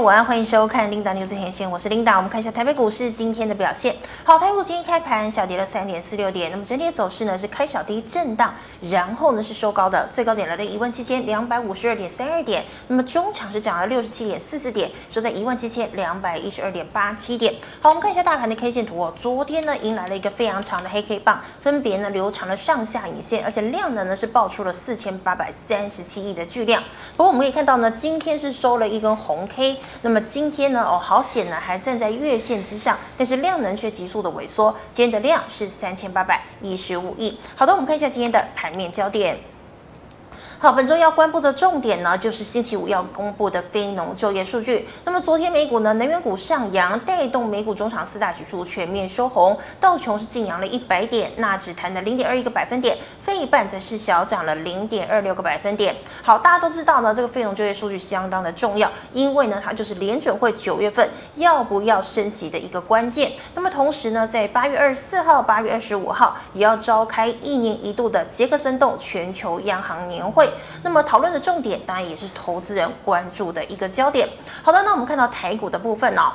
晚安，欢迎收看琳达牛最前线，我是琳达。我们看一下台北股市今天的表现。好，台股今天开盘小跌了三点四六点，那么整体走势呢是开小低震荡，然后呢是收高的，最高点来到一万七千两百五十二点三二点，那么中场是涨了六十七点四四点，收在一万七千两百一十二点八七点。好，我们看一下大盘的 K 线图哦，昨天呢迎来了一个非常长的黑 K 棒，分别呢留长了上下影线，而且量能呢是爆出了四千八百三十七亿的巨量。不过我们可以看到呢，今天是收了一根红 K。那么今天呢？哦，好险呢，还站在月线之上，但是量能却急速的萎缩。今天的量是三千八百一十五亿。好的，我们看一下今天的盘面焦点。好，本周要关布的重点呢，就是星期五要公布的非农就业数据。那么昨天美股呢，能源股上扬，带动美股中场四大指数全面收红，道琼是劲扬了一百点，纳指弹了零点二一个百分点，非一半则是小涨了零点二六个百分点。好，大家都知道呢，这个非农就业数据相当的重要，因为呢，它就是联准会九月份要不要升息的一个关键。那么同时呢，在八月二十四号、八月二十五号也要召开一年一度的杰克森洞全球央行年会。那么讨论的重点，当然也是投资人关注的一个焦点。好的，那我们看到台股的部分哦。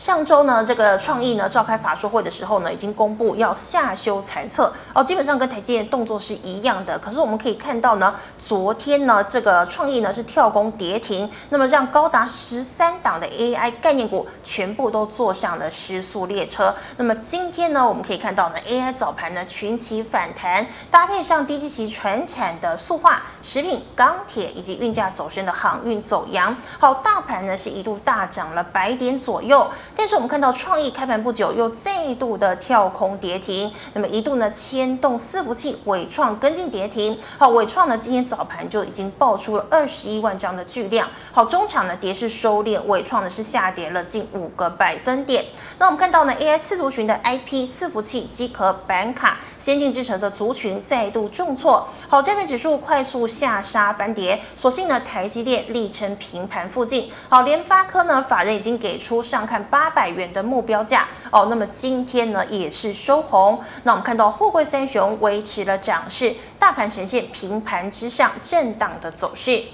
上周呢，这个创意呢召开法说会的时候呢，已经公布要下修财测哦，基本上跟台积电动作是一样的。可是我们可以看到呢，昨天呢，这个创意呢是跳空跌停，那么让高达十三档的 AI 概念股全部都坐上了失速列车。那么今天呢，我们可以看到呢，AI 早盘呢群起反弹，搭配上低基期传产的塑化、食品、钢铁以及运价走升的航运走扬，好，大盘呢是一度大涨了百点左右。但是我们看到创意开盘不久又再度的跳空跌停，那么一度呢牵动伺服器，伟创跟进跌停。好，伟创呢今天早盘就已经爆出了二十一万张的巨量。好，中场呢跌势收敛，纬创呢是下跌了近五个百分点。那我们看到呢 AI 次族群的 IP 伺服器、机壳、板卡、先进制程的族群再度重挫。好，加权指数快速下杀翻跌，所幸呢台积电力撑平盘附近。好，联发科呢法人已经给出上看八。八百元的目标价哦，那么今天呢也是收红。那我们看到货柜三雄维持了涨势，大盘呈现平盘之上震荡的走势。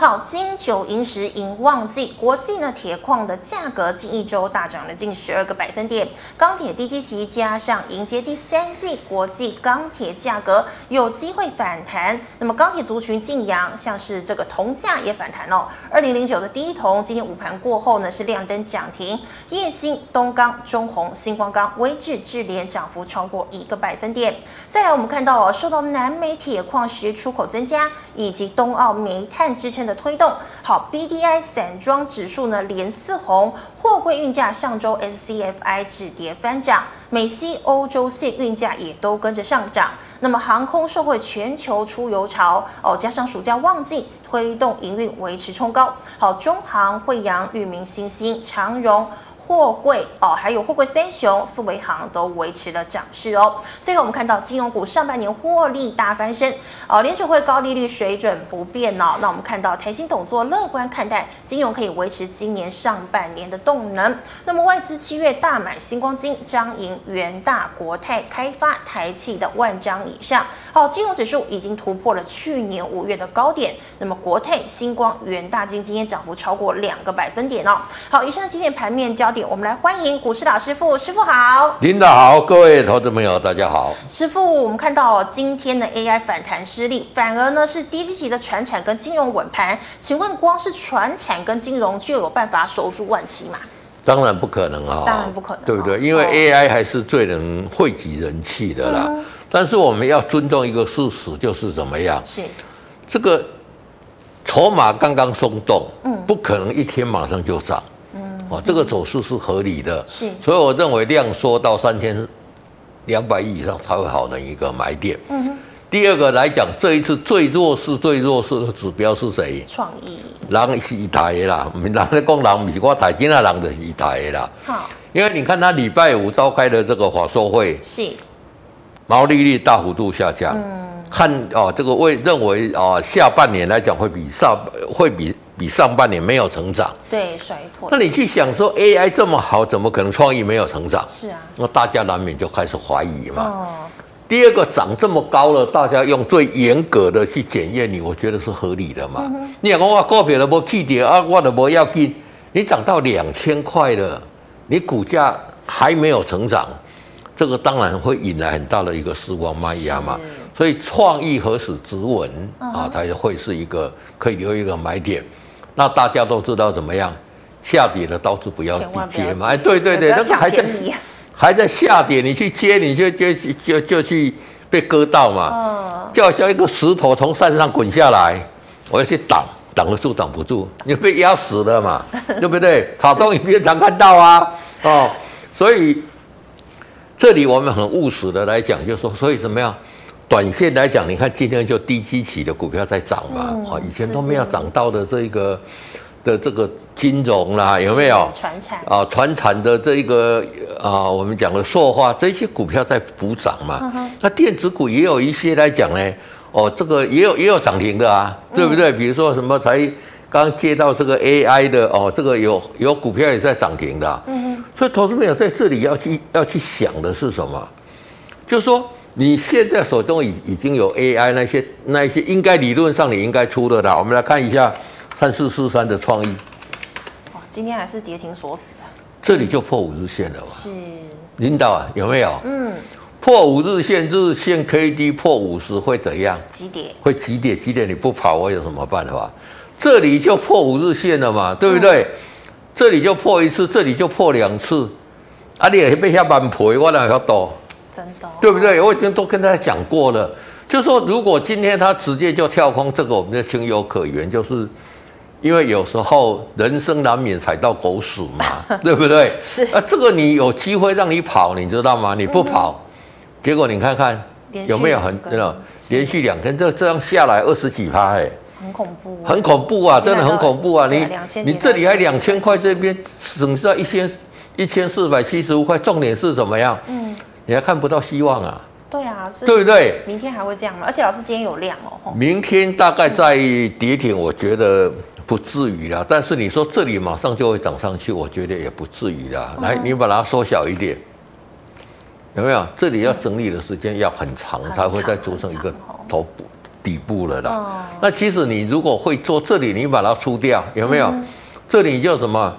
好，金九银十银旺季，国际呢铁矿的价格近一周大涨了近十二个百分点。钢铁低基期加上迎接第三季，国际钢铁价格有机会反弹。那么钢铁族群劲扬，像是这个铜价也反弹哦。二零零九的第一铜今天午盘过后呢是亮灯涨停。叶兴、东钢、中鸿、星光钢、威智、智联涨幅超过一个百分点。再来我们看到哦，受到南美铁矿石出口增加以及东澳煤炭支撑的的推动，好，BDI 散装指数呢连四红，货柜运价上周 SCFI 止跌翻涨，美西欧洲线运价也都跟着上涨。那么航空受惠全球出游潮哦，加上暑假旺季推动营运维持冲高，好，中航、惠阳、裕民、新星、长荣。货柜哦，还有货柜三雄、四维航都维持了涨势哦。最后我们看到金融股上半年获利大翻身哦，联储会高利率水准不变哦。那我们看到台新董座乐观看待金融可以维持今年上半年的动能。那么外资七月大买星光金、彰银、元大、国泰开发、台企的万张以上。好，金融指数已经突破了去年五月的高点。那么国泰、星光、元大金今天涨幅超过两个百分点哦。好，以上今天盘面焦点。我们来欢迎股市老师傅，师傅好，领导好，各位投资朋友大家好。师傅，我们看到今天的 AI 反弹失利，反而呢是低基期的传产跟金融稳盘。请问光是传产跟金融就有办法守住万期吗？当然不可能啊，当然不可能，对不对？因为 AI 还是最能汇集人气的啦。嗯、但是我们要尊重一个事实，就是怎么样？是这个筹码刚刚松动，嗯，不可能一天马上就涨。哦，这个走势是合理的，是，所以我认为量缩到三千两百亿以上才会好的一个买点。嗯哼。第二个来讲，这一次最弱势、最弱势的指标是谁？创意。人是一台的啦，人在讲人不是我台，今仔人就是一台的啦。好。因为你看他礼拜五召开的这个法说会，是毛利率大幅度下降。嗯。看哦，这个为认为啊，下半年来讲会比上会比。比上半年没有成长，对衰退。那你去想说 AI 这么好，怎么可能创意没有成长？是啊，那大家难免就开始怀疑嘛。哦，第二个涨这么高了，大家用最严格的去检验你，我觉得是合理的嘛。嗯、你讲我股票都无起跌啊，我都无要进。你涨到两千块了，你股价还没有成长，这个当然会引来很大的一个失望卖压嘛。所以创意何时止稳啊？它也会是一个可以留一个买点。那大家都知道怎么样？下跌的倒是不要接嘛。哎，对对对，那个还在。还在下跌，你去接，你就就就就去被割到嘛，嗯、就好像一个石头从山上滚下来，我要去挡，挡得住挡不住，你被压死了嘛，对不对？卡通影片常看到啊，哦，所以这里我们很务实的来讲，就是说，所以怎么样？短线来讲，你看今天就低基期的股票在涨嘛，啊、嗯，以前都没有涨到的这个。的这个金融啦，有没有？传产啊，传产的这一个啊，我们讲的塑化这些股票在补涨嘛。嗯、那电子股也有一些来讲呢，哦，这个也有也有涨停的啊，对不对？嗯、比如说什么才刚接到这个 AI 的哦，这个有有股票也在涨停的、啊。嗯哼所以投资朋友在这里要去要去想的是什么？就是说你现在手中已已经有 AI 那些那一些应该理论上你应该出的啦。我们来看一下。三四四三的创意，哇，今天还是跌停锁死啊！这里就破五日线了吧？是，领导啊，有没有？嗯，破五日线，日线 K D 破五十会怎样？急跌，会急跌，急跌你不跑，我有什么办法？这里就破五日线了嘛，对不对？嗯、这里就破一次，这里就破两次，啊，你也被下半赔，我哪要多？真的、哦，对不对？我已经都跟大家讲过了，就说如果今天他直接就跳空，这个我们就情有可原，就是。因为有时候人生难免踩到狗屎嘛，对不对？是啊，这个你有机会让你跑，你知道吗？你不跑，结果你看看有没有很真的连续两天这这样下来二十几趴哎，很恐怖，很恐怖啊，真的很恐怖啊！你你这里还两千块，这边省下一千一千四百七十五块，重点是怎么样？嗯，你还看不到希望啊？对啊，对不对？明天还会这样吗？而且老师今天有量哦，明天大概在跌停，我觉得。不至于啦，但是你说这里马上就会涨上去，我觉得也不至于啦。来，你把它缩小一点，有没有？这里要整理的时间要很长，才会再做成一个头部底部了啦。那其实你如果会做这里，你把它出掉，有没有？这里叫什么？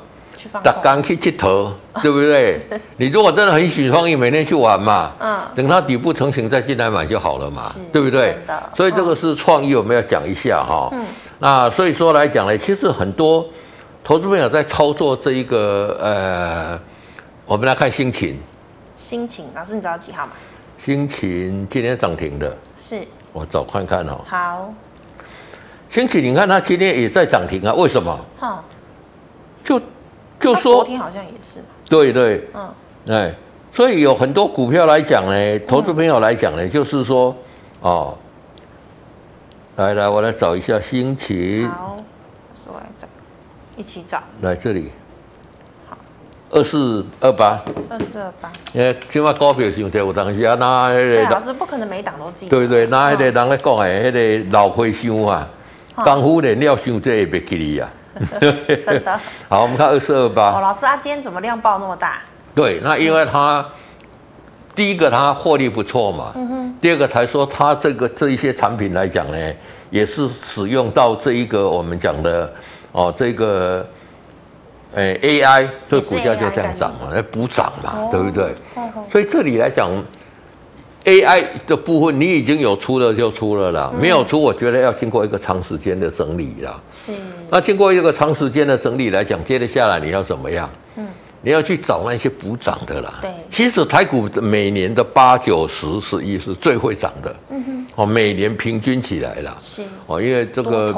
打钢去剃头，对不对？你如果真的很喜欢创意，每天去玩嘛，嗯等它底部成型再进来买就好了嘛，对不对？所以这个是创意，我们要讲一下哈。嗯那所以说来讲呢，其实很多投资朋友在操作这一个呃，我们来看心情。心情，老师你知道几号吗？心情今天涨停的。是。我找看看哦。好。心情，你看它今天也在涨停啊？为什么？好。就就说。昨天好像也是。对对。嗯。哎，所以有很多股票来讲呢，投资朋友来讲呢，就是说哦。来来，我来找一下心情。好，我来找，一起找。来这里。好。二四二八。二四二八。哎，今晚股票上跌有当时啊，那那个。老师不可能每档都记。对对，那那个人来讲哎，那个老会想啊，功夫练了想这也别记哩呀。真的。好，我们看二四二八。哦，老师，他今天怎么量爆那么大？对，那因为他。第一个，它获利不错嘛。嗯哼。第二个，才说它这个这一些产品来讲呢，也是使用到这一个我们讲的哦，这个诶 AI，这股价就这样涨嘛，来补涨嘛，对不对？所以这里来讲，AI 的部分你已经有出了就出了啦，没有出，我觉得要经过一个长时间的整理啦。是。那经过一个长时间的整理来讲，接着下来你要怎么样？嗯。你要去找那些补涨的啦。对，其实台股每年的八九十十一是最会涨的。嗯哼。哦，每年平均起来啦。是。哦，因为这个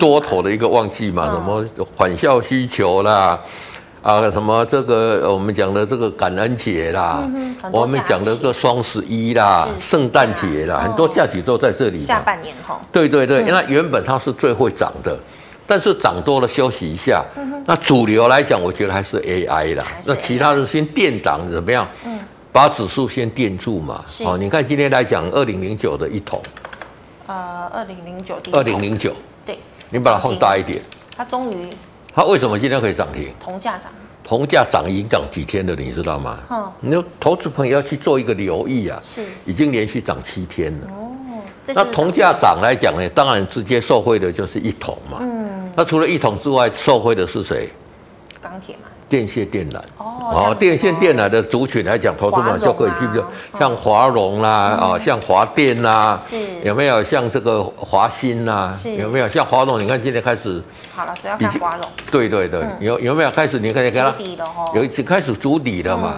多头的一个旺季嘛，什么返校需求啦，啊，什么这个我们讲的这个感恩节啦，我们讲的这个双十一啦，圣诞节啦，很多假期都在这里。下半年哈。对对对，因为原本它是最会涨的。但是涨多了休息一下，嗯、那主流来讲，我觉得还是 AI 啦。那其他的先垫档怎么样？嗯，把指数先垫住嘛。是哦，你看今天来讲，二零零九的一桶，呃，二零零九，二零零九，对，你把它放大一点。它终于，它为什么今天可以涨停？铜价涨。铜价涨已经涨几天了，你知道吗？嗯，你说投资朋友要去做一个留意啊，是已经连续涨七天了。哦，那铜价涨来讲呢，当然直接受惠的就是一桶嘛。嗯，那除了一桶之外，受惠的是谁？钢铁嘛。电线电缆哦，电线电缆的族群来讲，投资者就可以去，就像华荣啦，啊，像华电啦，是有没有像这个华新啦？有没有像华荣？你看今天开始，好了，谁要看华荣？对对对，有有没有开始？你看你看它，有已经开始筑底了嘛？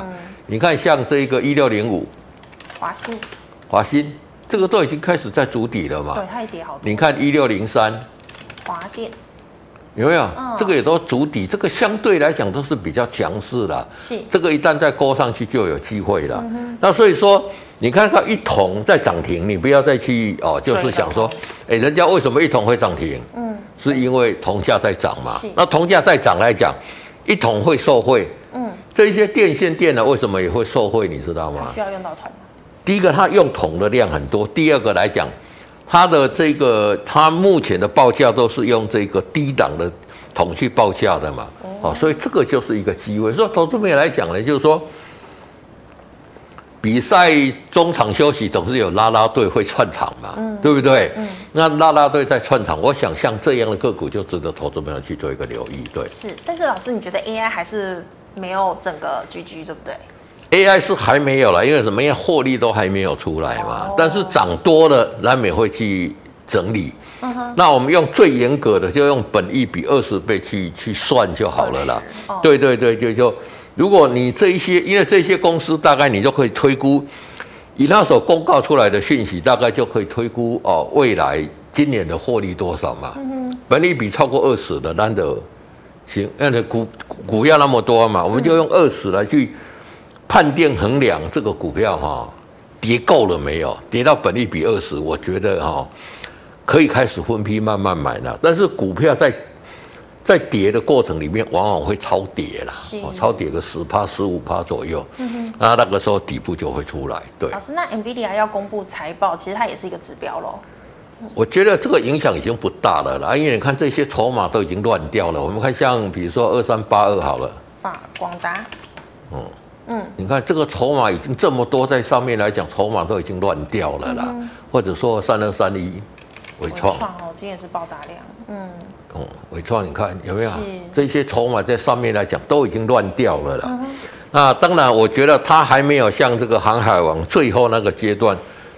你看像这个一六零五，华新，华新这个都已经开始在筑底了嘛？对，它也跌好多。你看一六零三，华电。有没有？这个也都足底，这个相对来讲都是比较强势的。是，这个一旦再勾上去就有机会了。那所以说，你看看一桶在涨停，你不要再去哦，就是想说，哎，人家为什么一桶会涨停？嗯，是因为铜价在涨嘛。那铜价在涨来讲，一桶会受惠。嗯，这一些电线电呢，为什么也会受惠？你知道吗？需要用到铜。第一个，它用铜的量很多；第二个来讲。它的这个，它目前的报价都是用这个低档的桶去报价的嘛，哦，所以这个就是一个机会。所以投资面来讲呢，就是说，比赛中场休息总是有拉拉队会串场嘛，嗯，对不对？嗯，那拉拉队在串场，我想像这样的个股就值得投资朋友去做一个留意。对，是，但是老师，你觉得 AI 还是没有整个 GG，对不对？AI 是还没有了，因为什么？因为获利都还没有出来嘛。但是涨多了，难免会去整理。那我们用最严格的，就用本益比二十倍去去算就好了啦。对对对，就就如果你这一些，因为这些公司大概你就可以推估，以那所公告出来的讯息，大概就可以推估哦，未来今年的获利多少嘛。本益比超过二十的，难得行，因为股股票那么多嘛，我们就用二十来去。判定衡量这个股票哈跌够了没有？跌到本利比二十，我觉得哈可以开始分批慢慢买了。但是股票在在跌的过程里面，往往会超跌了，超跌个十趴、十五趴左右。嗯哼，那那个时候底部就会出来。对，老师，那 NVIDIA 要公布财报，其实它也是一个指标喽。我觉得这个影响已经不大了啦，因为你看这些筹码都已经乱掉了。我们看像比如说二三八二好了，把广达，嗯。嗯，你看这个筹码已经这么多，在上面来讲，筹码都已经乱掉了啦。嗯、或者说三二三一，伟创哦，今天也是爆大量。嗯，哦、嗯，纬创，你看有没有？是这些筹码在上面来讲都已经乱掉了啦。嗯、那当然，我觉得它还没有像这个航海王最后那个阶段。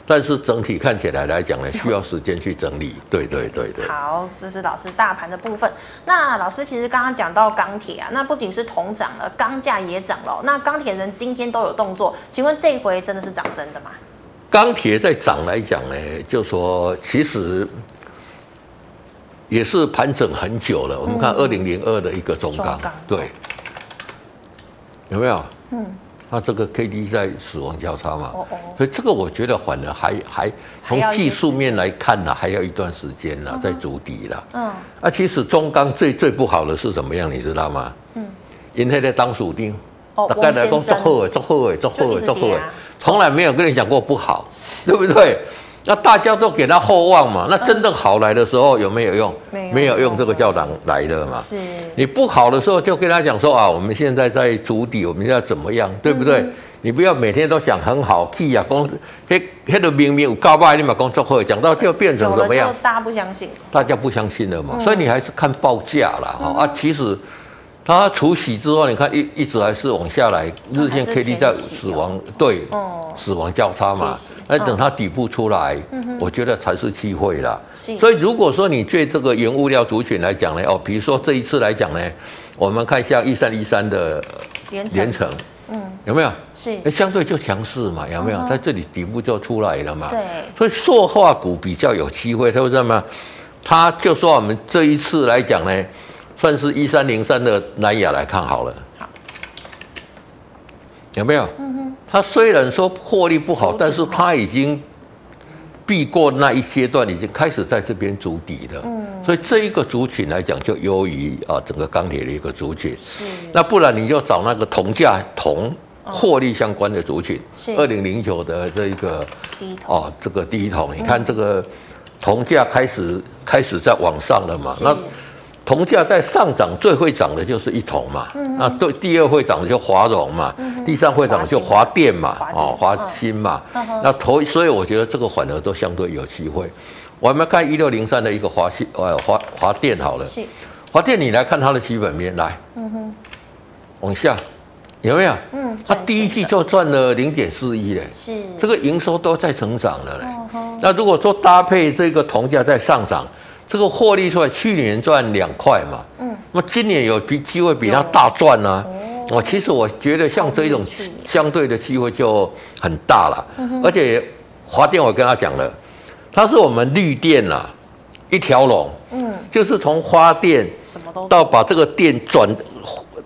但是整体看起来来讲呢，需要时间去整理。对对对对。好，这是老师大盘的部分。那老师其实刚刚讲到钢铁啊，那不仅是铜涨了，钢价也涨了。那钢铁人今天都有动作，请问这一回真的是涨真的吗？钢铁在涨来讲呢，就说其实也是盘整很久了。我们看二零零二的一个中钢，中钢对，有没有？嗯。那这个 K D 在死亡交叉嘛，所以这个我觉得反而还还从技术面来看呢，还要一段时间呢，在筑底了。嗯，啊，其实中钢最最不好的是怎么样，你知道吗？嗯，因为在当属定，大概来讲做后尾，做后尾，做后尾，做后尾，从来没有跟你讲过不好，对不对？那大家都给他厚望嘛，那真正好来的时候有没有用？没有，没有用这个教堂来的嘛。是，你不好的时候就跟他讲说啊，我们现在在筑底，我们现在怎么样，对不对？嗯、你不要每天都讲很好，气啊，公嘿，嘿，都明明有告白，你把工作会讲到就变成怎么样？大家不相信，大家不相信了嘛，嗯、所以你还是看报价啦。哈、嗯、啊，其实。它除息之后，你看一一直还是往下来，日线 K D 在死亡对，死亡交叉嘛，那等它底部出来，我觉得才是机会啦。所以如果说你对这个原物料族群来讲呢，哦，比如说这一次来讲呢，我们看一下一三一三的联成，嗯，有没有？是，相对就强势嘛，有没有？在这里底部就出来了嘛。对，所以塑化股比较有机会，是不是嘛？他就说我们这一次来讲呢。算是一三零三的南亚来看好了，好，有没有？嗯哼，它虽然说获利不好，但是它已经避过那一阶段，已经开始在这边筑底了。嗯，所以这一个族群来讲，就优于啊整个钢铁的一个族群。是，那不然你就找那个铜价铜获利相关的族群，是。二零零九的这一个第一铜哦，这个第一桶，你看这个铜价开始开始在往上了嘛？那铜价在上涨，最会涨的就是一铜嘛。嗯、那对，第二会涨的就华荣嘛。嗯、第三会涨的就华电嘛。哦，华新嘛。嗯、那头，所以我觉得这个反而都相对有机会。我们看一六零三的一个华新，呃，华华电好了。是。华电，你来看它的基本面来。嗯哼。往下，有没有？嗯。它第一季就赚了零点四亿嘞。是。这个营收都在成长了嘞。嗯哼。那如果说搭配这个铜价在上涨。这个获利出来，去年赚两块嘛，嗯，那么今年有比机会比它大赚呢？哦，其实我觉得像这种相对的机会就很大了，而且华电我跟他讲了，它是我们绿电呐一条龙，嗯，就是从发电到把这个电转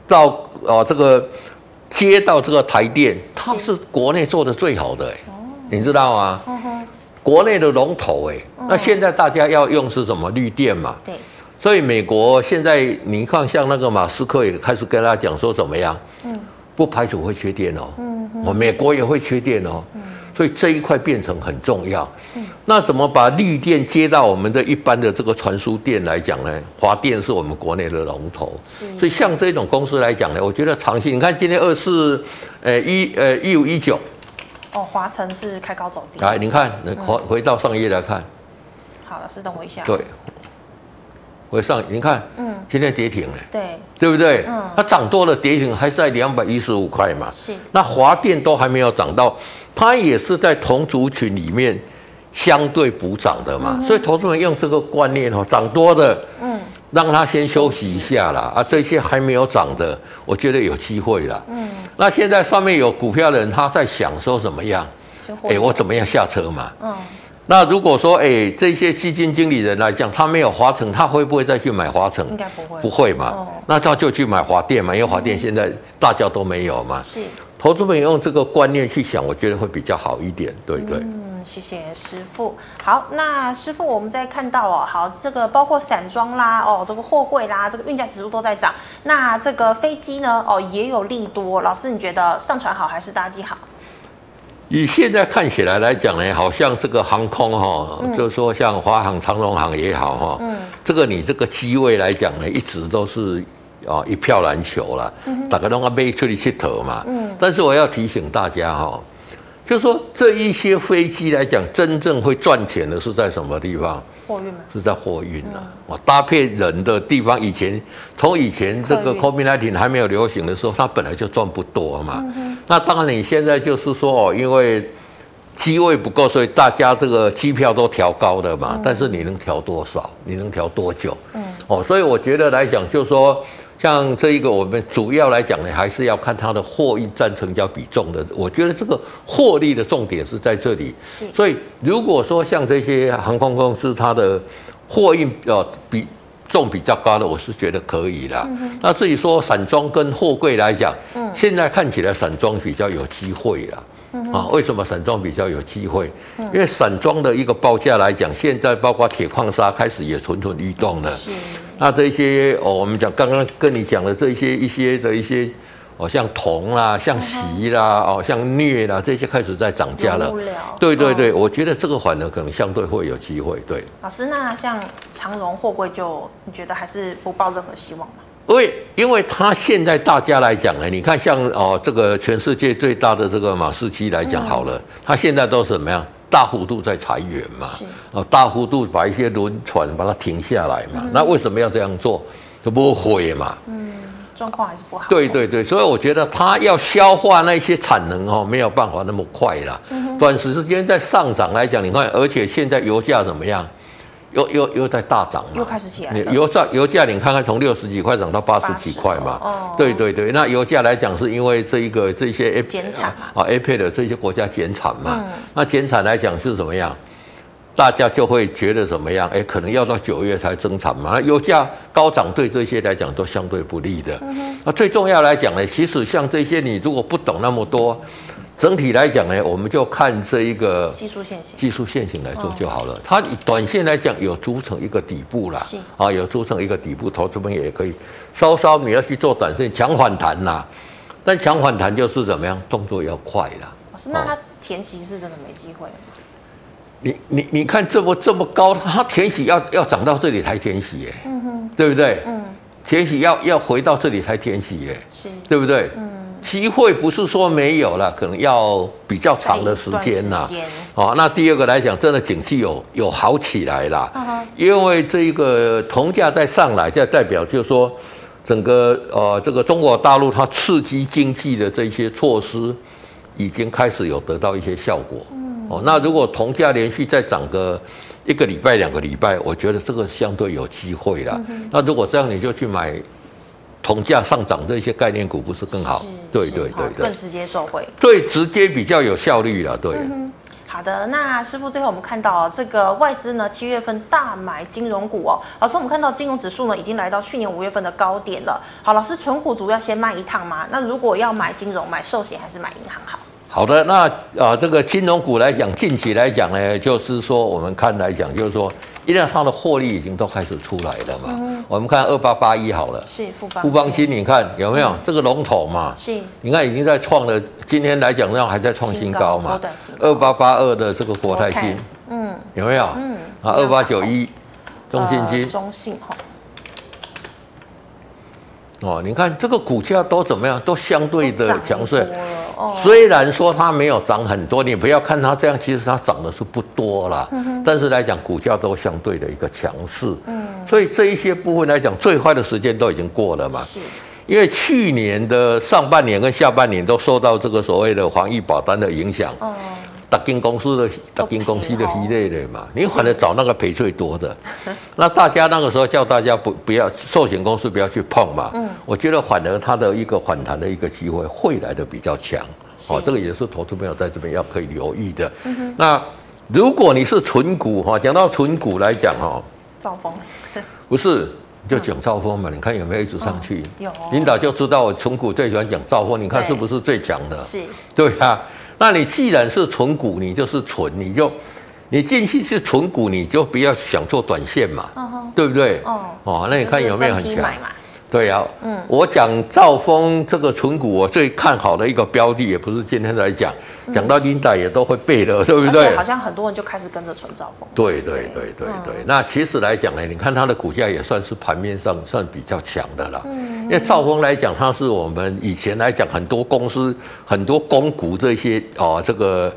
到啊这个接到这个台电，它是国内做的最好的，你知道吗？国内的龙头哎，那现在大家要用是什么绿电嘛？对，所以美国现在你看，像那个马斯克也开始跟他讲说怎么样？嗯，不排除会缺电哦。嗯，我美国也会缺电哦。嗯，所以这一块变成很重要。嗯，那怎么把绿电接到我们的一般的这个传输电来讲呢？华电是我们国内的龙头。是，所以像这种公司来讲呢，我觉得长期你看今天二四，呃一呃一五一九。哦，华城是开高走低。来，你看，回回到上一页来看。好，老师等我一下。对，回上，你看，嗯，今天跌停了。对，对不对？嗯，它涨多了，跌停还是在两百一十五块嘛。是。那华电都还没有涨到，它也是在同族群里面相对补涨的嘛。所以投资人用这个观念哦，涨多的，嗯。让他先休息一下啦，啊，这些还没有涨的，我觉得有机会啦。嗯，那现在上面有股票的人，他在想说怎么样？哎，我怎么样下车嘛？嗯，那如果说哎，这些基金经理人来讲，他没有华城，他会不会再去买华城？应该不会，不会嘛？那他就去买华电嘛，因为华电现在大家都没有嘛。是，投资们用这个观念去想，我觉得会比较好一点，对不对？谢谢师傅。好，那师傅，我们再看到哦，好，这个包括散装啦，哦，这个货柜啦，这个运价指数都在涨。那这个飞机呢，哦，也有利多。老师，你觉得上船好还是搭机好？以现在看起来来讲呢，好像这个航空哈，嗯、就是说像华航、长荣航也好哈，嗯，这个你这个机位来讲呢，一直都是啊一票难求了，大家都要飞出去去投嘛，嗯。但是我要提醒大家哈。就说这一些飞机来讲，真正会赚钱的是在什么地方？货运吗？是在货运啊！我搭配人的地方，以前从以前这个 COVID-19 还没有流行的时候，它本来就赚不多嘛。那当然你现在就是说哦，因为机位不够，所以大家这个机票都调高了嘛。但是你能调多少？你能调多久？嗯。哦，所以我觉得来讲，就是说。像这一个，我们主要来讲呢，还是要看它的货运占成交比重的。我觉得这个获利的重点是在这里。是。所以如果说像这些航空公司，它的货运呃比重比较高的，我是觉得可以的。嗯、那至于说散装跟货柜来讲，嗯，现在看起来散装比较有机会了。嗯、啊，为什么散装比较有机会？嗯、因为散装的一个报价来讲，现在包括铁矿砂开始也蠢蠢欲动了。是。那这些哦，我们讲刚刚跟你讲的这些一些的一些哦，像铜啦，像锡啦，哦，像镍啦，这些开始在涨价了。对对对，我觉得这个反而可能相对会有机会。对，老师，那像长荣货柜就你觉得还是不抱任何希望吗？因为因为他现在大家来讲呢，你看像哦这个全世界最大的这个马士基来讲好了，他现在都是怎么样？大幅度在裁员嘛，啊，大幅度把一些轮船把它停下来嘛，那为什么要这样做？这不会嘛，嗯，状况还是不好。对对对，所以我觉得它要消化那些产能哦，没有办法那么快啦。短时之间在上涨来讲，你看，而且现在油价怎么样？又又又在大涨，又开始起来。油价油价，你看看从六十几块涨到八十几块嘛。哦。对对对，那油价来讲，是因为这一个这些减产啊，APEC 的这些国家减产嘛。嗯。那减产来讲是怎么样？大家就会觉得怎么样？哎，可能要到九月才增产嘛。那油价高涨对这些来讲都相对不利的。那最重要来讲呢，其实像这些你如果不懂那么多。整体来讲呢，我们就看这一个技术线型，技术线型来做就好了。它短线来讲有组成一个底部啦，啊，有组成一个底部，投资朋友也可以稍稍你要去做短线强反弹啦。但强反弹就是怎么样，动作要快啦。老师，那它填息是真的没机会吗？你你你看这么这么高，它填息要要涨到这里才填息耶。嗯哼，对不对？嗯，填息要要回到这里才填息耶，是，对不对？嗯，机会不是说没有了，可能要比较长的时间呐。哦，那第二个来讲，真的景气有有好起来了，因为这一个铜价再上来，就代表就是说，整个呃这个中国大陆它刺激经济的这些措施，已经开始有得到一些效果。哦，那如果铜价连续再涨个一个礼拜、两个礼拜，我觉得这个相对有机会了。那如果这样，你就去买铜价上涨这些概念股，不是更好？对对对对，更直接受惠，对，直接比较有效率了。对。好的，那师傅最后我们看到这个外资呢，七月份大买金融股哦。老师，我们看到金融指数呢，已经来到去年五月份的高点了。好，老师，纯股族要先卖一趟吗？那如果要买金融，买寿险还是买银行好？好的，那啊，这个金融股来讲，近期来讲呢，就是说我们看来讲，就是说。因为它的获利已经都开始出来了嘛，嗯、我们看二八八一好了，是富邦，富邦金，你看有没有、嗯、这个龙头嘛？是，你看已经在创了，今天来讲那样还在创新高嘛？二八八二的这个国泰金，嗯，有没有？嗯，啊，二八九一，中信金，中信哦，你看这个股价都怎么样？都相对的强势。虽然说它没有涨很多，你不要看它这样，其实它涨的是不多啦。但是来讲，股价都相对的一个强势。嗯，所以这一些部分来讲，最坏的时间都已经过了嘛。是，因为去年的上半年跟下半年都受到这个所谓的防疫保单的影响。哦。大金公司的大金公司的系列的嘛，你反正找那个赔最多的，那大家那个时候叫大家不不要寿险公司不要去碰嘛。嗯，我觉得反而它的一个反弹的一个机会会来的比较强。哦，这个也是投资朋友在这边要可以留意的。那如果你是纯股哈，讲到纯股来讲哈，兆丰 不是就讲兆丰嘛？你看有没有一直上去？有，领导就知道我存股最喜欢讲兆丰，你看是不是最强的？是，对啊。那你既然是存股，你就是存，你就你进去是存股，你就不要想做短线嘛，对不对？哦，哦，那你看有没有很强？对呀，嗯，我讲兆丰这个存股，我最看好的一个标的，也不是今天来讲，讲到琳达也都会背的，对不对？好像很多人就开始跟着存兆丰。对对对对对，那其实来讲呢，你看它的股价也算是盘面上算比较强的了。嗯，因为兆丰来讲，它是我们以前来讲很多公司很多公股这些哦，这个。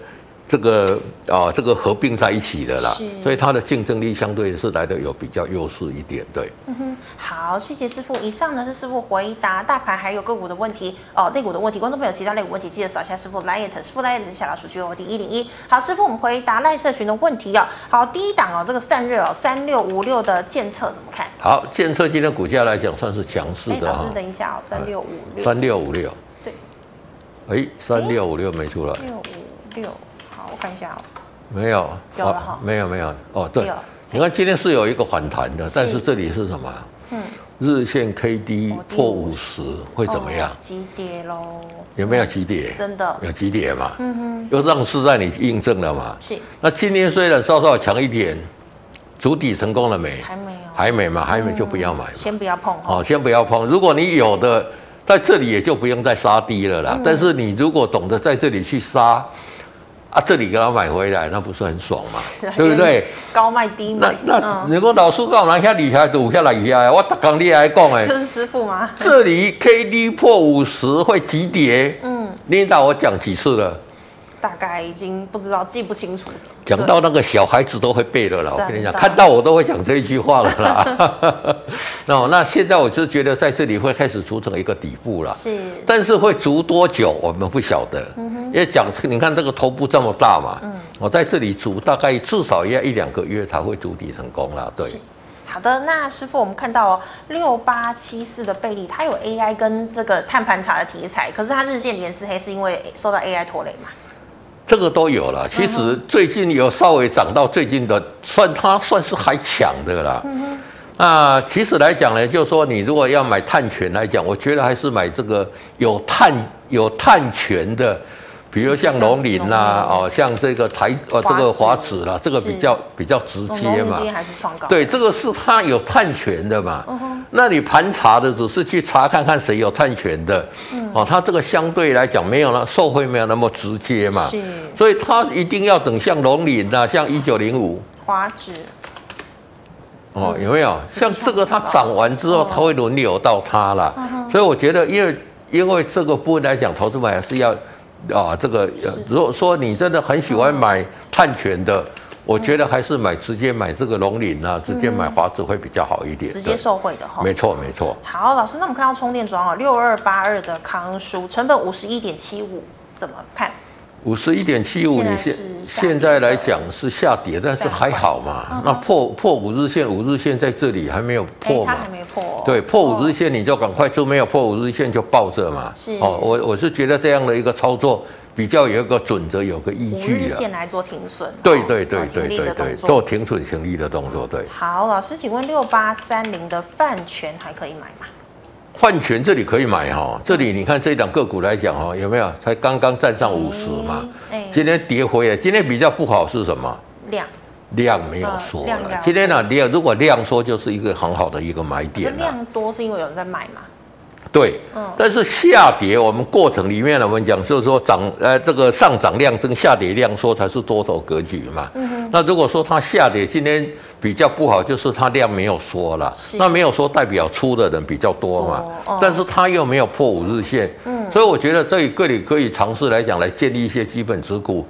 这个啊，这个合并在一起的啦，所以它的竞争力相对是来的有比较优势一点，对。嗯哼，好，谢谢师傅。以上呢是师傅回答大盘还有个股的问题哦，类股的问题。观众朋友其他类股问题，记得扫一下师傅 LINE，师傅 LINE 是小老鼠 G O D 一零一。好，师傅，我们回答赖社群的问题哦。好，第一档哦，这个散热哦，三六五六的建测怎么看？好，建测今天股价来讲算是强势的。老师，等一下哦，三六五六。三六五六。对。哎，三六五六没出来。六五六。我看一下哦，没有，有了哈、哦，没有没有哦，对，你看今天是有一个反弹的，但是这里是什么？嗯，日线 K D 破五十会怎么样？急跌喽？有没有急跌？真的有急跌嘛？嗯哼，又让市在你印证了嘛？是。那今天虽然稍稍强一点，主底成功了没？还没有，还没嘛？还没就不要买，先不要碰哦，先不要碰。如果你有的在这里，也就不用再杀低了啦。嗯、但是你如果懂得在这里去杀。啊，这里给他买回来，那不是很爽嘛？对不对？高卖低买。那那你说老师干嘛？现在理财赌下来一下，我刚刚你还讲哎，这是师傅吗？这里 K D 破五十会急跌。嗯，领导我讲几次了？大概已经不知道记不清楚。讲到那个小孩子都会背的了，我跟你讲，看到我都会讲这一句话了啦。那那现在我就觉得在这里会开始组成一个底部了，是，但是会筑多久我们不晓得，因为讲你看这个头部这么大嘛，嗯，我在这里筑大概至少要一两个月才会筑底成功了，对。好的，那师傅我们看到哦，六八七四的贝利，它有 AI 跟这个碳盘查的题材，可是它日线连四黑是因为受到 AI 拖累嘛？这个都有了，其实最近有稍微涨到最近的，算它算是还强的啦。嗯。那其实来讲呢，就是说你如果要买碳权来讲，我觉得还是买这个有碳有碳权的。比如像龙林呐，哦，像这个台呃这个华指啦，这个比较比较直接嘛。对，这个是他有探权的嘛。那你盘查的只是去查看看谁有探权的，哦，他这个相对来讲没有那受贿没有那么直接嘛。是。所以他一定要等像龙林呐，像一九零五。华指。哦，有没有？像这个它涨完之后，它会轮流到它了。所以我觉得，因为因为这个部分来讲，投资买是要啊，这个如果说你真的很喜欢买碳权的。我觉得还是买直接买这个龙鳞啊，直接买华子会比较好一点。直接受惠的哈。没错没错。好，老师，那我们看到充电桩哦，六二八二的康舒，成本五十一点七五，怎么看？五十一点七五，你现现在来讲是下跌，但是还好嘛。那破破五日线，五日线在这里还没有破嘛？还没破。对，破五日线你就赶快出，没有破五日线就抱着嘛。是。哦，我我是觉得这样的一个操作。比较有一个准则，有个依据的。五日线来做停损。对对对对对对，做停损停利的动作。对。好，老师，请问六八三零的饭权还可以买吗？泛权这里可以买哈，这里你看这一档个股来讲哈，有没有？才刚刚站上五十嘛。今天跌回来，今天比较不好是什么？量。量没有缩了。今天呢，量如果量缩，就是一个很好的一个买点。量多是因为有人在买嘛？对，但是下跌，我们过程里面呢，我们讲就是说涨，呃，这个上涨量增，下跌量缩才是多头格局嘛。嗯。那如果说它下跌，今天比较不好，就是它量没有缩了，那没有缩代表出的人比较多嘛。但是它又没有破五日线，嗯。所以我觉得这个你可以尝试来讲，来建立一些基本持股，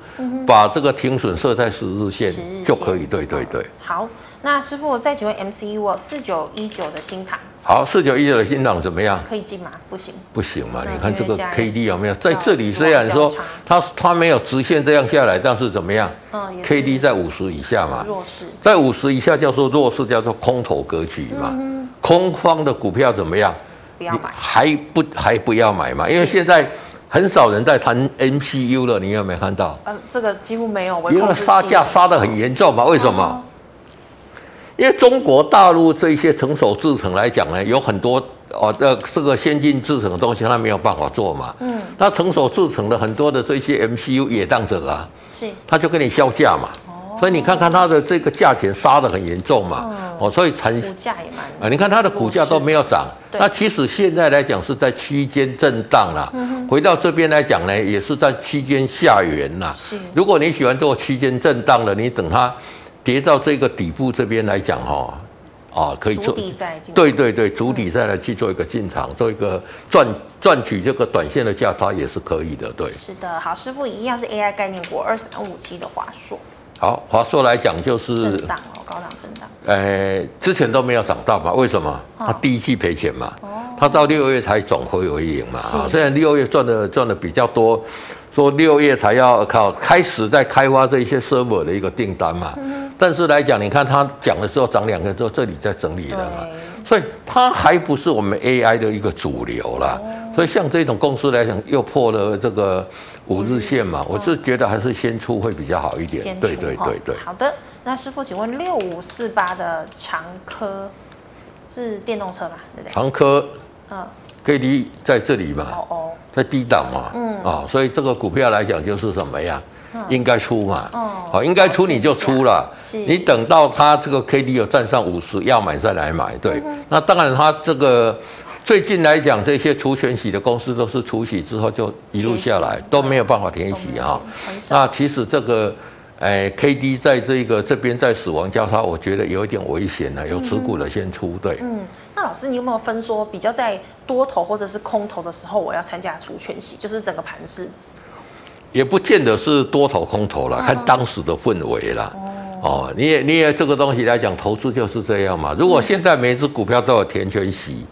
把这个停损设在十日线就可以。对对对。好，那师傅我再请问 MCU 四九一九的新塘。好，四九一九的新塘怎么样？可以进吗？不行，不行嘛？你看这个 K D 有没有在这里？虽然说它它没有直线这样下来，但是怎么样？嗯，K D 在五十以下嘛。弱势，在五十以下叫做弱势，叫做空头格局嘛。嗯空方的股票怎么样？不要买，还不还不要买嘛？因为现在很少人在谈 M C U 了，你有没有看到？嗯，这个几乎没有。因为杀价杀得很严重嘛？为什么？因为中国大陆这些成熟制程来讲呢，有很多哦，这这个先进制程的东西，它没有办法做嘛。嗯。那成熟制程的很多的这些 MCU 也当者啊，是。他就跟你削价嘛。哦。所以你看看它的这个价钱杀得很严重嘛。哦。所以产股价也蛮。啊，你看它的股价都没有涨。那其实现在来讲是在区间震荡啦。嗯。回到这边来讲呢，也是在区间下缘呐。是。如果你喜欢做区间震荡的，你等它。跌到这个底部这边来讲，哈，啊，可以做，对对对，主底再来去做一个进场，做一个赚赚取这个短线的价差也是可以的，对。是的，好，师傅一样是 AI 概念股二三五七的华硕。好，华硕来讲就是震荡哦，高档震荡。呃，之前都没有涨到嘛，为什么？它第一季赔钱嘛，它到六月才转亏为盈嘛，啊，虽然六月赚的赚的比较多。说六月才要靠开始在开发这一些 server 的一个订单嘛，但是来讲，你看他讲的时候涨两个之后，这里在整理了嘛，所以它还不是我们 AI 的一个主流啦。所以像这种公司来讲，又破了这个五日线嘛，我是觉得还是先出会比较好一点。对对对对。好的，那师傅，请问六五四八的长科是电动车吧？对不对？长科，嗯，K D 在这里嘛。哦哦。在低档嘛，嗯，啊、哦，所以这个股票来讲就是什么呀？嗯、应该出嘛，哦，好，应该出你就出了，是你等到它这个 K D 有站上五十，要买再来买，对。嗯、那当然，它这个最近来讲，这些除权息的公司都是除息之后就一路下来，都没有办法填息啊。那其实这个，哎，K D 在这个这边在死亡交叉，我觉得有一点危险了，有持股的先出，对。嗯那老师，你有没有分说比较在多头或者是空头的时候，我要参加除权息，就是整个盘势？也不见得是多头空头了，看当时的氛围了。哦，你也你也这个东西来讲，投资就是这样嘛。如果现在每只股票都有填权息，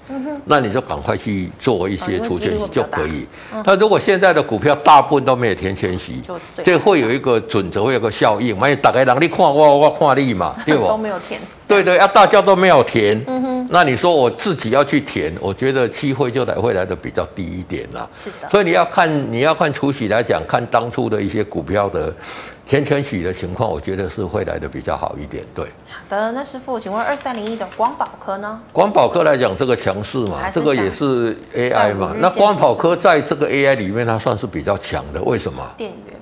那你就赶快去做一些除权息就可以。那如果现在的股票大部分都没有填权息，这会有一个准则，会有个效应。万一大家让你看我，我看你嘛，对不？都没有填。对对，啊大家都没有填，嗯哼，那你说我自己要去填，我觉得机会就来会来的比较低一点啦。是的，所以你要看你要看除息来讲，看当初的一些股票的填权息的情况，我觉得是会来的比较好一点。对，好的，那师傅，请问二三零一的光宝科呢？光宝科来讲，这个强势嘛，这个也是 AI 嘛，那光宝科在这个 AI 里面，它算是比较强的，为什么？电源嘛。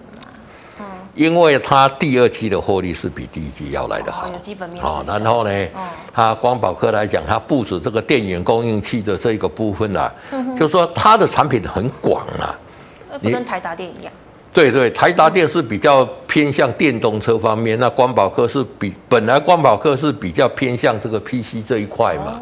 因为它第二期的获利是比第一期要来的好，有基本面。好，然后呢，它光宝科来讲，它布置这个电源供应器的这个部分啊，就是说它的产品很广啊，不跟台达电一样。对对，台达电是比较偏向电动车方面，那光宝科是比本来光宝科是比较偏向这个 PC 这一块嘛。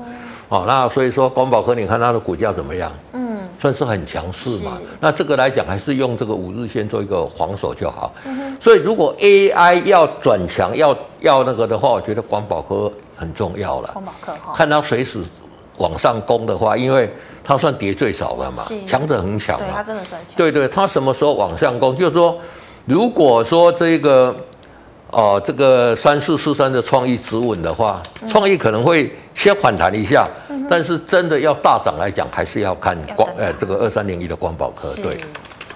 哦，那所以说光宝科，你看它的股价怎么样？嗯，算是很强势嘛。那这个来讲，还是用这个五日线做一个防守就好。嗯。所以如果 AI 要转强，要要那个的话，我觉得光宝科很重要了。光宝科哈，看它随时往上攻的话，因为它算跌最少的嘛，强者很强嘛。对，它真的算强。对对，它什么时候往上攻？就是说，如果说这个。哦，这个三四四三的创意止稳的话，创意可能会先反弹一下，嗯、但是真的要大涨来讲，还是要看光呃这个二三零一的光宝科。对，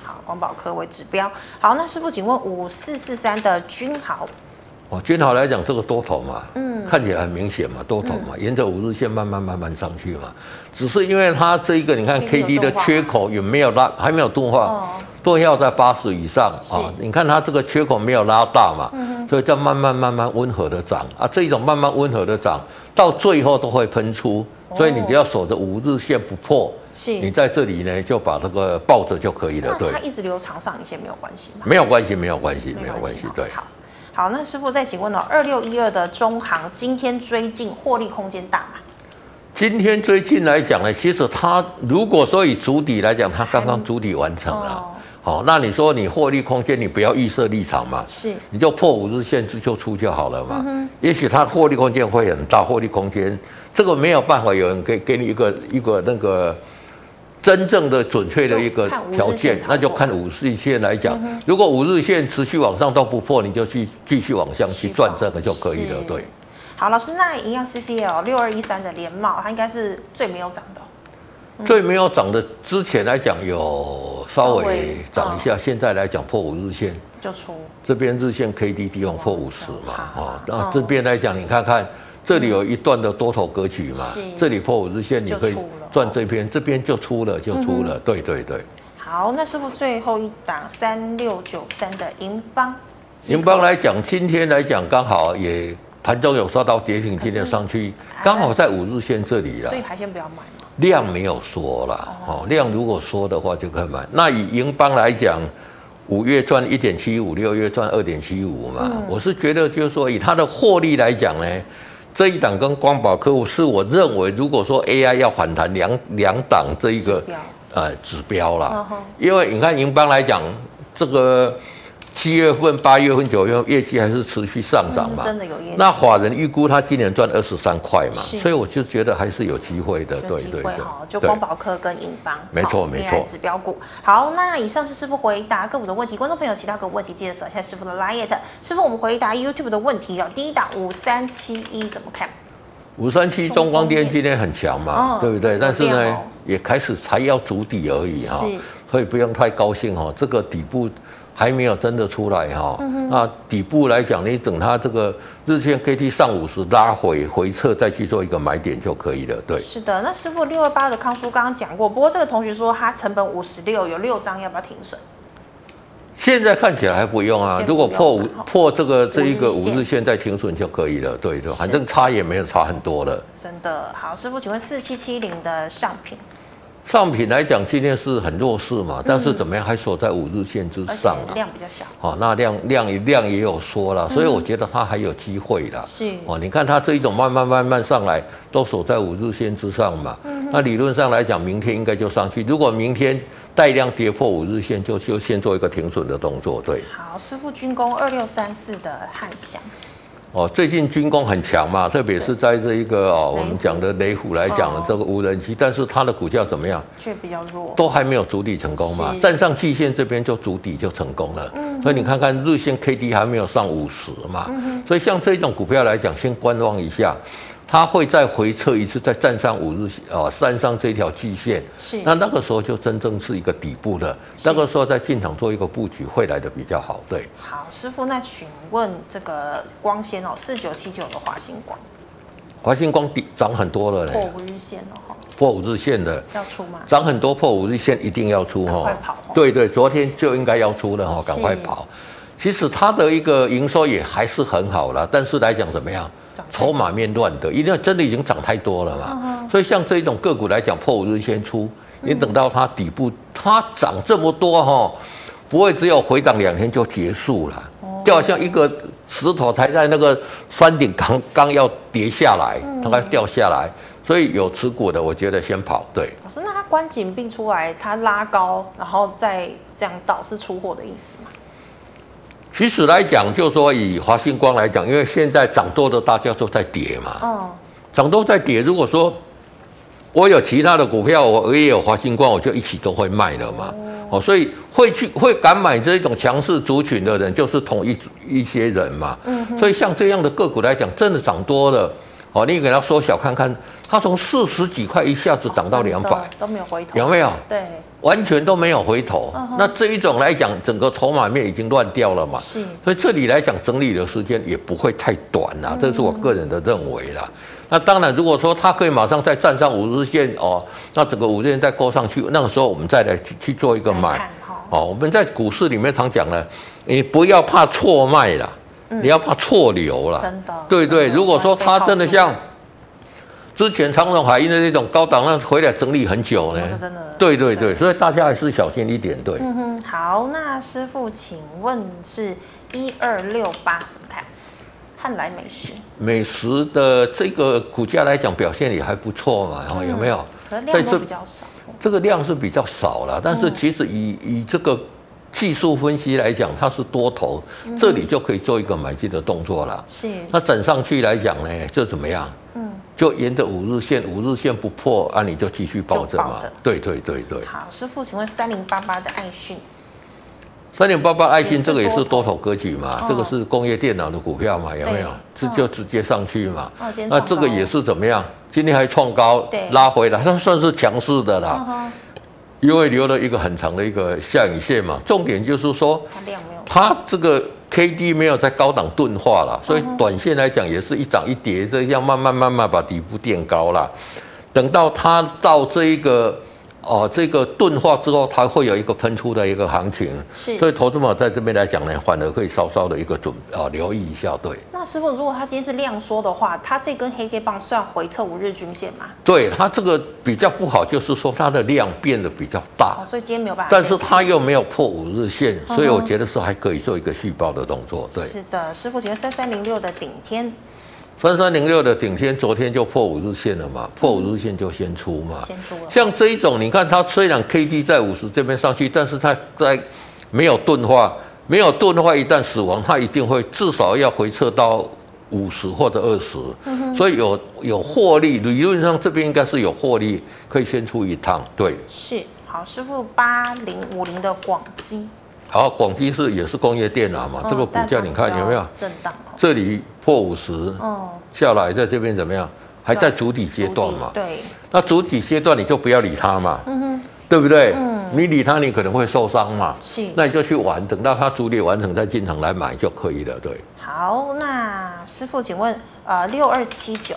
好，光宝科为指标。好，那师傅，请问五四四三的君豪。哦，君豪来讲，这个多头嘛，嗯，看起来很明显嘛，多头嘛，沿着五日线慢慢慢慢上去嘛，只是因为它这一个，你看 K D 的缺口有没有拉，还没有动画。哦都要在八十以上啊！你看它这个缺口没有拉大嘛，所以叫慢慢慢慢温和的涨啊。这一种慢慢温和的涨，到最后都会喷出，所以你只要守着五日线不破，是你在这里呢就把这个抱着就可以了。对，它一直留长上影线没有关系吗？没有关系，没有关系，没有关系。对，好，好，那师傅再请问了，二六一二的中行今天追进获利空间大吗？今天追进来讲呢，其实它如果说以主底来讲，它刚刚主底完成了。好，那你说你获利空间，你不要预设立场嘛，是，你就破五日线就出就好了嘛。嗯、也许它获利空间会很大，获利空间这个没有办法有人给给你一个一个那个真正的准确的一个条件，那就看五日线来讲。嗯、如果五日线持续往上都不破，你就去继续往上去赚这个就可以了。对。好，老师，那一样 CCL 六二一三的联茂，它应该是最没有涨的。最没有涨的，之前来讲有稍微涨一下，现在来讲破五日线就出。这边日线 K D 地方破五十嘛，啊，那这边来讲，你看看这里有一段的多头格局嘛，这里破五日线你可以赚这边，这边就出了就出了，对对对。好，那师傅最后一档三六九三的银邦，银邦来讲，今天来讲刚好也盘中有刷到跌停，今天上去刚好在五日线这里了，所以还先不要买。量没有说了哦，量如果说的话就可以买。那以银邦来讲，五月赚一点七五，六月赚二点七五嘛。我是觉得就是说，以它的获利来讲呢，这一档跟光宝客户是我认为，如果说 AI 要反弹两两档这一个呃指标啦，因为你看银邦来讲这个。七月份、八月份、九月份业绩还是持续上涨嘛？真的有业绩。那法人预估他今年赚二十三块嘛，所以我就觉得还是有机会的。对对对，就光宝科跟银邦，没错没错，指标股。好，那以上是师傅回答个股的问题，观众朋友其他个问题记得扫一下师傅的 LINE。师傅，我们回答 YouTube 的问题哦。第一档五三七一怎么看？五三七中光电今天很强嘛，对不对？但是呢，也开始才要筑底而已哈，所以不用太高兴哈，这个底部。还没有真的出来哈，那底部来讲，你等它这个日线 K T 上五十拉回回撤，再去做一个买点就可以了。对，是的。那师傅六二八的康叔刚刚讲过，不过这个同学说他成本五十六，有六张，要不要停损？现在看起来还不用啊，如果破五破这个这一个五日线再停损就可以了。对对，反正差也没有差很多了。真的好，师傅，请问四七七零的上品。上品来讲，今天是很弱势嘛，但是怎么样还守在五日线之上啊？量比较小。哦，那量量也量也有说了，所以我觉得它还有机会啦。是哦，你看它这一种慢慢慢慢上来，都守在五日线之上嘛。那理论上来讲，明天应该就上去。如果明天带量跌破五日线，就就先做一个停损的动作。对。好，师傅军工二六三四的汉翔。哦，最近军工很强嘛，特别是在这一个哦，我们讲的雷虎来讲，这个无人机，但是它的股价怎么样？却比较弱，都还没有筑底成功嘛，站上季线这边就筑底就成功了。所以你看看日线 K D 还没有上五十嘛，所以像这种股票来讲，先观望一下。它会再回撤一次，再站上五日啊，站上这条季线，是那那个时候就真正是一个底部了。那个时候在进场做一个布局，会来的比较好。对，好，师傅，那请问这个光纤哦，四九七九的华星光，华星光底涨很多了嘞，破五日线了哈，破五日线的要出吗？涨很多，破五日线一定要出哈，快跑！对对，昨天就应该要出了哈，赶快跑。其实它的一个营收也还是很好了，但是来讲怎么样？筹码面乱的，一定要真的已经涨太多了嘛，所以像这一种个股来讲，破五日线出，你等到它底部它涨这么多哈，不会只有回档两天就结束了，就好像一个石头才在那个山顶刚刚要跌下来，它刚掉下来，所以有持股的，我觉得先跑。对，老师，那它关紧并出来，它拉高，然后再这样倒是出货的意思吗？其实来讲，就是说以华星光来讲，因为现在涨多的大家都在跌嘛，嗯，涨多在跌。如果说我有其他的股票，我也有华星光，我就一起都会卖了嘛。哦，所以会去会敢买这种强势族群的人，就是同一一些人嘛。嗯，所以像这样的个股来讲，真的涨多了，哦，你给它缩小看看，它从四十几块一下子涨到两百，都没有回头，有没有？对。完全都没有回头，那这一种来讲，整个筹码面已经乱掉了嘛。是，所以这里来讲，整理的时间也不会太短啦，嗯、哼这是我个人的认为啦。那当然，如果说它可以马上再站上五日线哦，那整个五日线再勾上去，那个时候我们再来去去做一个买。哦，我们在股市里面常讲呢，你不要怕错卖了，嗯、你要怕错流了。真的。对对，如果说它真的像。之前长荣海运的那种高档，那回来整理很久呢。真的。对对对，所以大家还是小心一点。对。嗯哼，好，那师傅，请问是一二六八怎么看？汉来美食。美食的这个股价来讲，表现也还不错嘛，然后、嗯、有没有？可能量都比较少。这个量是比较少了，但是其实以以这个技术分析来讲，它是多头，这里就可以做一个买进的动作了。是。那整上去来讲呢，就怎么样？嗯。就沿着五日线，五日线不破，啊，你就继续抱着嘛。对对对对。好，师傅，请问三零八八的爱讯。三零八八爱讯这个也是多头格局嘛？这个是工业电脑的股票嘛？有没有？这就直接上去嘛？那这个也是怎么样？今天还创高，拉回来，它算是强势的啦。因为留了一个很长的一个下影线嘛。重点就是说，它这个。K D 没有在高档钝化了，所以短线来讲也是一涨一跌，这样慢慢慢慢把底部垫高了。等到它到这一个。哦，这个钝化之后，它会有一个喷出的一个行情，是，所以投资者在这边来讲呢，反而可以稍稍的一个准啊，留意一下，对。那师傅，如果它今天是量缩的话，它这根黑 K 棒算回撤五日均线吗？对，它这个比较不好，就是说它的量变得比较大，哦、所以今天没有办法。但是它又没有破五日线，所以我觉得是还可以做一个续抱的动作，对。是的，师傅，觉得三三零六的顶天。三三零六的顶天昨天就破五日线了嘛，破五日线就先出嘛。先出了。像这一种，你看它虽然 K D 在五十这边上去，但是它在没有钝化，没有钝化，一旦死亡，它一定会至少要回撤到五十或者二十。嗯哼。所以有有获利，理论上这边应该是有获利，可以先出一趟。对。是。好，师傅八零五零的广基。好，广基是也是工业电脑嘛？哦、这个股价你看有没有震荡？这里破五十，哦，下来在这边怎么样？还在主体阶段嘛？对。那主体阶段你就不要理它嘛，嗯哼，对不对？嗯。你理它，你可能会受伤嘛。是。那你就去玩，等到它筑底完成再进场来买就可以了。对。好，那师傅，请问，呃，六二七九。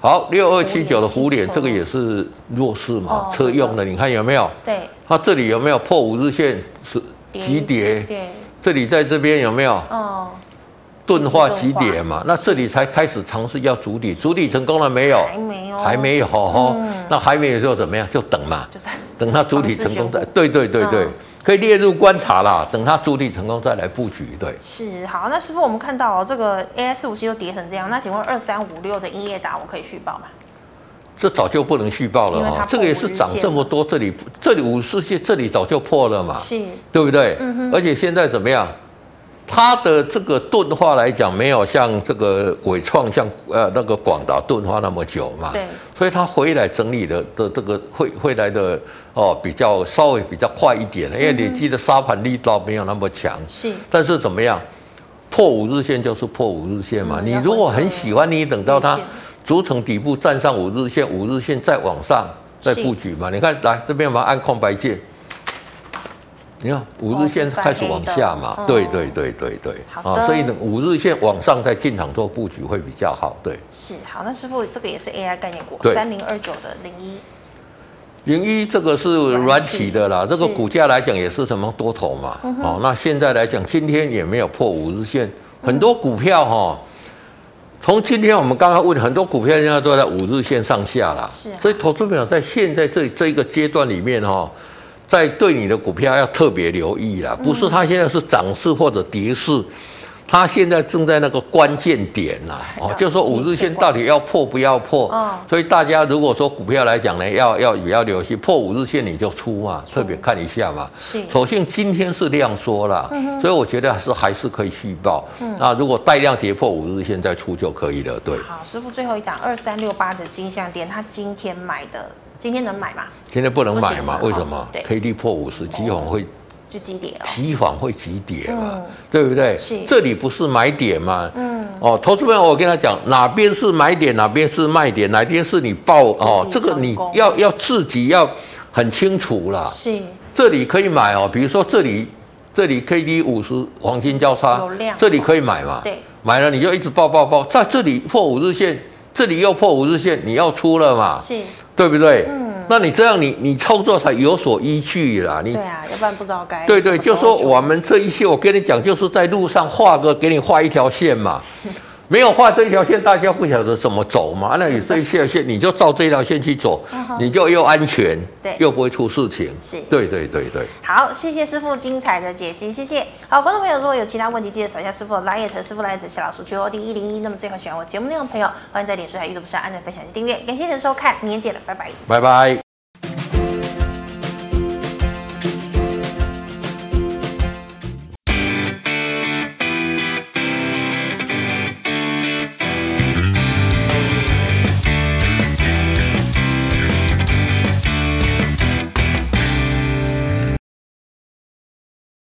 好，六二七九的虎脸，这个也是弱势嘛？哦、车用的，你看有没有？对。它这里有没有破五日线？是。急跌，对，这里在这边有没有？哦，钝化急跌嘛，那这里才开始尝试要筑底，筑底成功了没有？还没有，还没有，哈，那还没有就怎么样？就等嘛，就等，等它筑底成功再，对对对对，可以列入观察啦。等它筑底成功再来布局，对。是，好，那师傅，我们看到这个 AI 四五七都跌成这样，那请问二三五六的英业达我可以续报吗？这早就不能续报了哈，这个也是涨这么多，这里这里五十线这里早就破了嘛，是，对不对？嗯哼。而且现在怎么样？它的这个钝化来讲，没有像这个纬创、像呃那个广达钝化那么久嘛，对。所以它回来整理的的这个会会来的哦比较稍微比较快一点，因为累积的沙盘力道没有那么强，是。但是怎么样？破五日线就是破五日线嘛，你如果很喜欢，你等到它。组成底部站上五日线，五日线再往上再布局嘛？你看，来这边我们按空白键，你看五日线开始往下嘛？哦、对对对对对，啊所以呢，五日线往上再进场做布局会比较好。对，是好。那师傅，这个也是 AI 概念股，三零二九的零一，零一这个是软体的啦，这个股价来讲也是什么多头嘛？是哦，那现在来讲，今天也没有破五日线，很多股票哈、哦。从今天我们刚刚问很多股票，现在都在五日线上下啦，是啊、所以投资朋友在现在这这一个阶段里面哈，在对你的股票要特别留意啦，不是它现在是涨势或者跌势。它现在正在那个关键点呐，哦，就说五日线到底要破不要破？所以大家如果说股票来讲呢，要要也要留心破五日线你就出嘛，特别看一下嘛。是。所幸今天是量缩了，所以我觉得还是还是可以续报。那如果带量跌破五日线再出就可以了。对。好，师傅最后一档二三六八的金像电，他今天买的，今天能买吗？今天不能买嘛？为什么？K D 破五十，机会会。就急跌哦，提防会急跌嘛，对不对？是，这里不是买点吗？嗯，哦，投资朋友，我跟他讲，哪边是买点，哪边是卖点，哪边是你报哦，这个你要要自己要很清楚啦。是，这里可以买哦，比如说这里这里 K D 五十黄金交叉，这里可以买嘛？对，买了你就一直报报报，在这里破五日线，这里又破五日线，你要出了嘛？是，对不对？嗯。那你这样你，你你操作才有所依据啦。你对啊，要不然不知道该。对对，就说我们这一些，我跟你讲，就是在路上画个，给你画一条线嘛。没有画这一条线，大家不晓得怎么走嘛。那你这一条线，你就照这条线去走，你就又安全，对，又不会出事情。是，对对对对。好，谢谢师傅精彩的解析，谢谢。好，观众朋友，如果有其他问题，记得扫一下师傅的 LINE，师傅 LINE 是小老鼠 Q O D 一零一。那么最后喜欢我节目内容的朋友，欢迎在脸书还有 YouTube 上按赞、分享及订阅。感谢您的收看，明天见了，拜拜。拜拜。